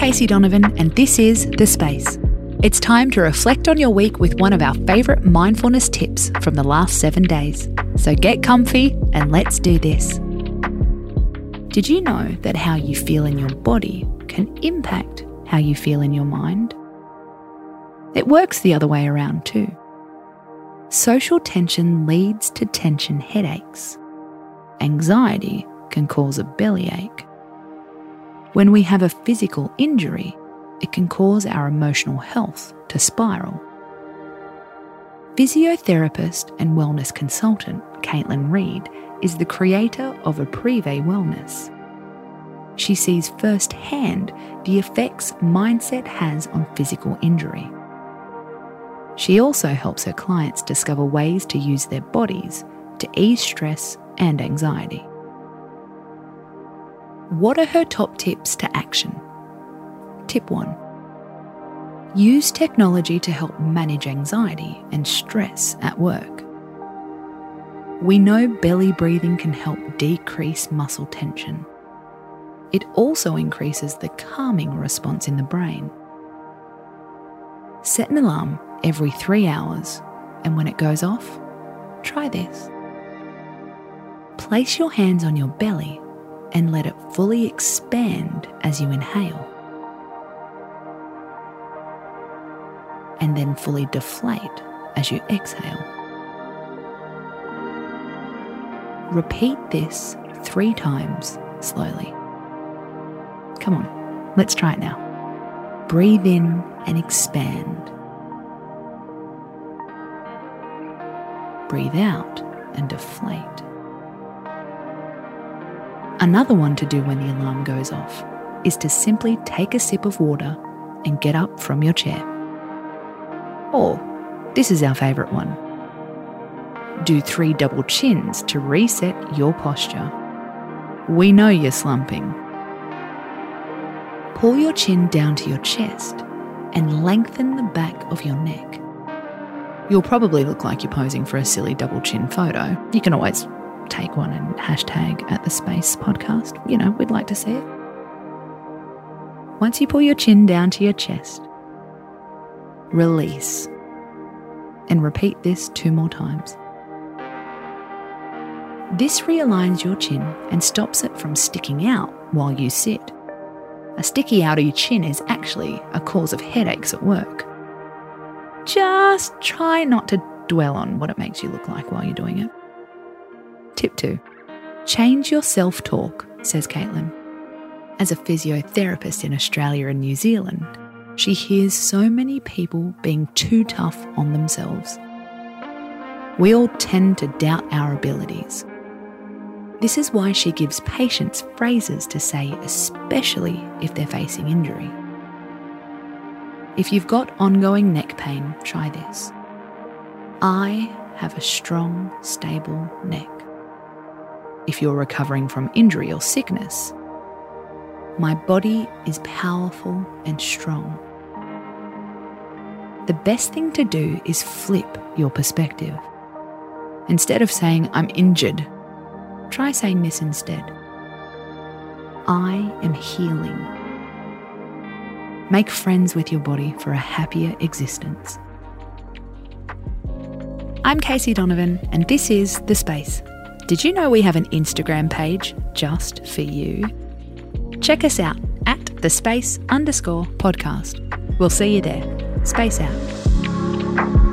Casey Donovan, and this is The Space. It's time to reflect on your week with one of our favourite mindfulness tips from the last seven days. So get comfy and let's do this. Did you know that how you feel in your body can impact how you feel in your mind? It works the other way around too. Social tension leads to tension headaches. Anxiety can cause a bellyache. When we have a physical injury, it can cause our emotional health to spiral. Physiotherapist and wellness consultant Caitlin Reid is the creator of Aprive Wellness. She sees firsthand the effects mindset has on physical injury. She also helps her clients discover ways to use their bodies to ease stress and anxiety. What are her top tips to action? Tip 1 Use technology to help manage anxiety and stress at work. We know belly breathing can help decrease muscle tension. It also increases the calming response in the brain. Set an alarm every three hours, and when it goes off, try this. Place your hands on your belly and let it fully expand as you inhale. And then fully deflate as you exhale. Repeat this three times slowly. Come on, let's try it now. Breathe in and expand. Breathe out and deflate. Another one to do when the alarm goes off is to simply take a sip of water and get up from your chair. Or, this is our favourite one do three double chins to reset your posture. We know you're slumping. Pull your chin down to your chest and lengthen the back of your neck. You'll probably look like you're posing for a silly double chin photo. You can always take one and hashtag at the space podcast. You know, we'd like to see it. Once you pull your chin down to your chest, release and repeat this two more times. This realigns your chin and stops it from sticking out while you sit. A sticky outy chin is actually a cause of headaches at work. Just try not to dwell on what it makes you look like while you're doing it. Tip 2 Change your self talk, says Caitlin. As a physiotherapist in Australia and New Zealand, she hears so many people being too tough on themselves. We all tend to doubt our abilities. This is why she gives patients phrases to say, especially if they're facing injury. If you've got ongoing neck pain, try this. I have a strong, stable neck if you're recovering from injury or sickness. My body is powerful and strong. The best thing to do is flip your perspective. Instead of saying, I'm injured, try saying this instead I am healing. Make friends with your body for a happier existence. I'm Casey Donovan, and this is The Space. Did you know we have an Instagram page just for you? Check us out at the space underscore podcast. We'll see you there. Space out.